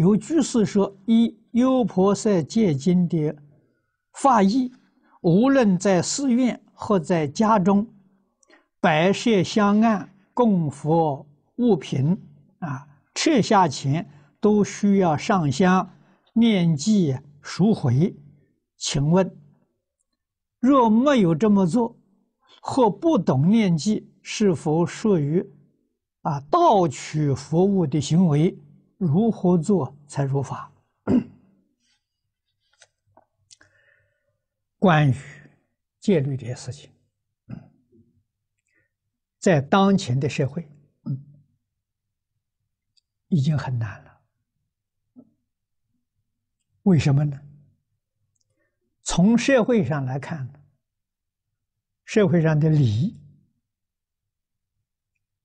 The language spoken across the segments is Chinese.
有居士说：“一《优婆塞戒经》的法义，无论在寺院或在家中，摆设香案供佛物品啊，撤下前都需要上香念记赎回。请问，若没有这么做，或不懂念记，是否属于啊盗取佛物的行为？”如何做才如法？关于戒律这些事情，在当前的社会，已经很难了。为什么呢？从社会上来看，社会上的礼、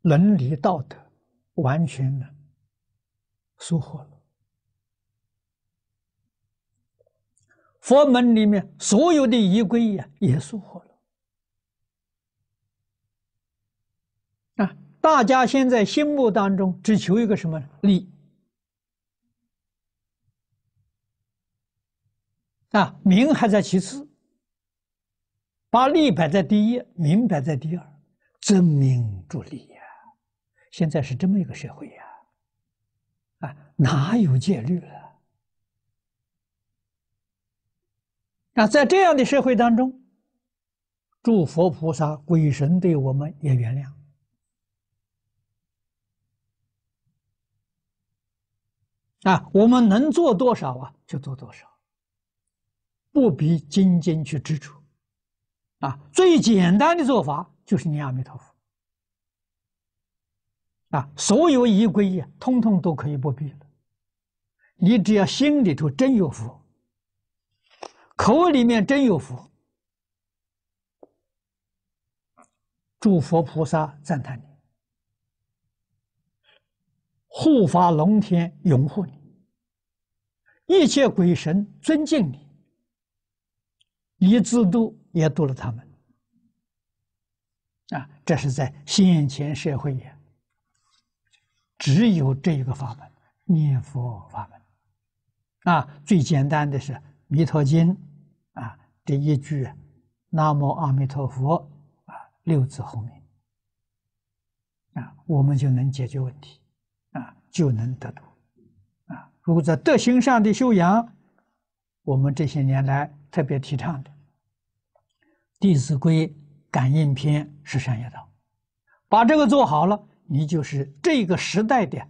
伦理、道德，完全呢。疏忽了，佛门里面所有的仪规呀，也疏忽了。啊，大家现在心目当中只求一个什么利？啊，名还在其次，把利摆在第一，名摆在第二，争名逐利呀。现在是这么一个社会呀。哪有戒律了？那在这样的社会当中，诸佛菩萨、鬼神对我们也原谅。啊，我们能做多少啊，就做多少，不必斤斤去支出。啊，最简单的做法就是念阿弥陀佛。啊，所有仪规呀，通通都可以不必了。你只要心里头真有佛，口里面真有佛，诸佛菩萨赞叹你，护法龙天拥护你，一切鬼神尊敬你，你自度也度了他们。啊，这是在现前社会也，只有这一个法门，念佛法门。啊，最简单的是《弥陀经》，啊，这一句“南无阿弥陀佛”，啊，六字后面，啊，我们就能解决问题，啊，就能得度，啊，如果在德行上的修养，我们这些年来特别提倡的《弟子规》感应篇十善业道，把这个做好了，你就是这个时代的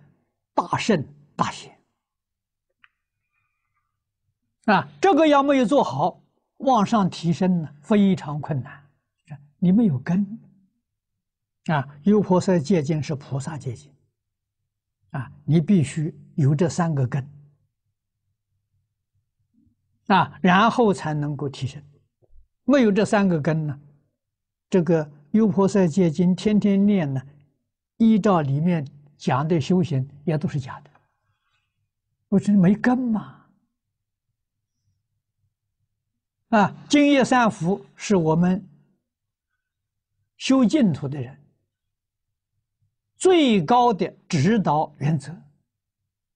大圣大贤。啊，这个要没有做好，往上提升呢，非常困难。你没有根，啊，优婆塞戒经是菩萨戒经，啊，你必须有这三个根，啊，然后才能够提升。没有这三个根呢，这个优婆塞戒经天天念呢，依照里面讲的修行也都是假的，我说没根嘛。啊，净业三福是我们修净土的人最高的指导原则。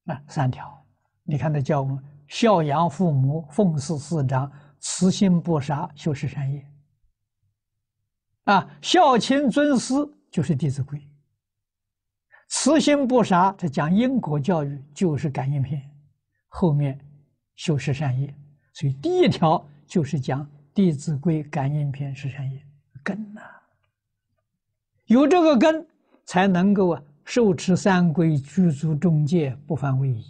啊，三条，你看他教我们孝养父母、奉事师长、慈心不杀、修十善业。啊，孝亲尊师就是《弟子规》，慈心不杀，这讲因果教育就是《感应篇》，后面修十善业，所以第一条。就是讲《弟子规》感应篇十善业根呐、有这个根，才能够啊受持三规，具足众戒，不犯违仪。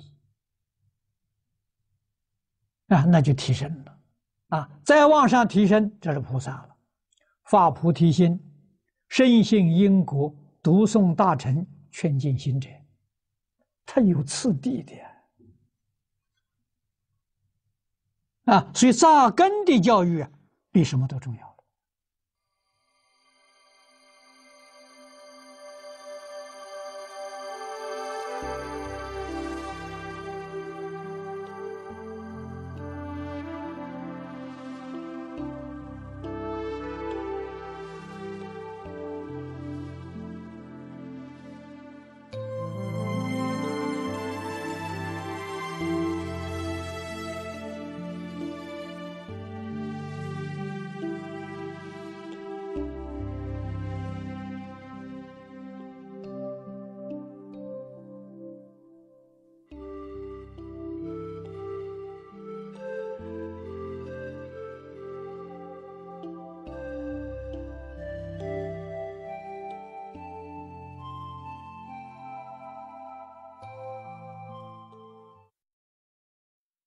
啊，那就提升了。啊，再往上提升，这是菩萨了，发菩提心，深信因果，读诵大乘，劝进心者，他有次第的。啊，所以扎根的教育啊，比什么都重要。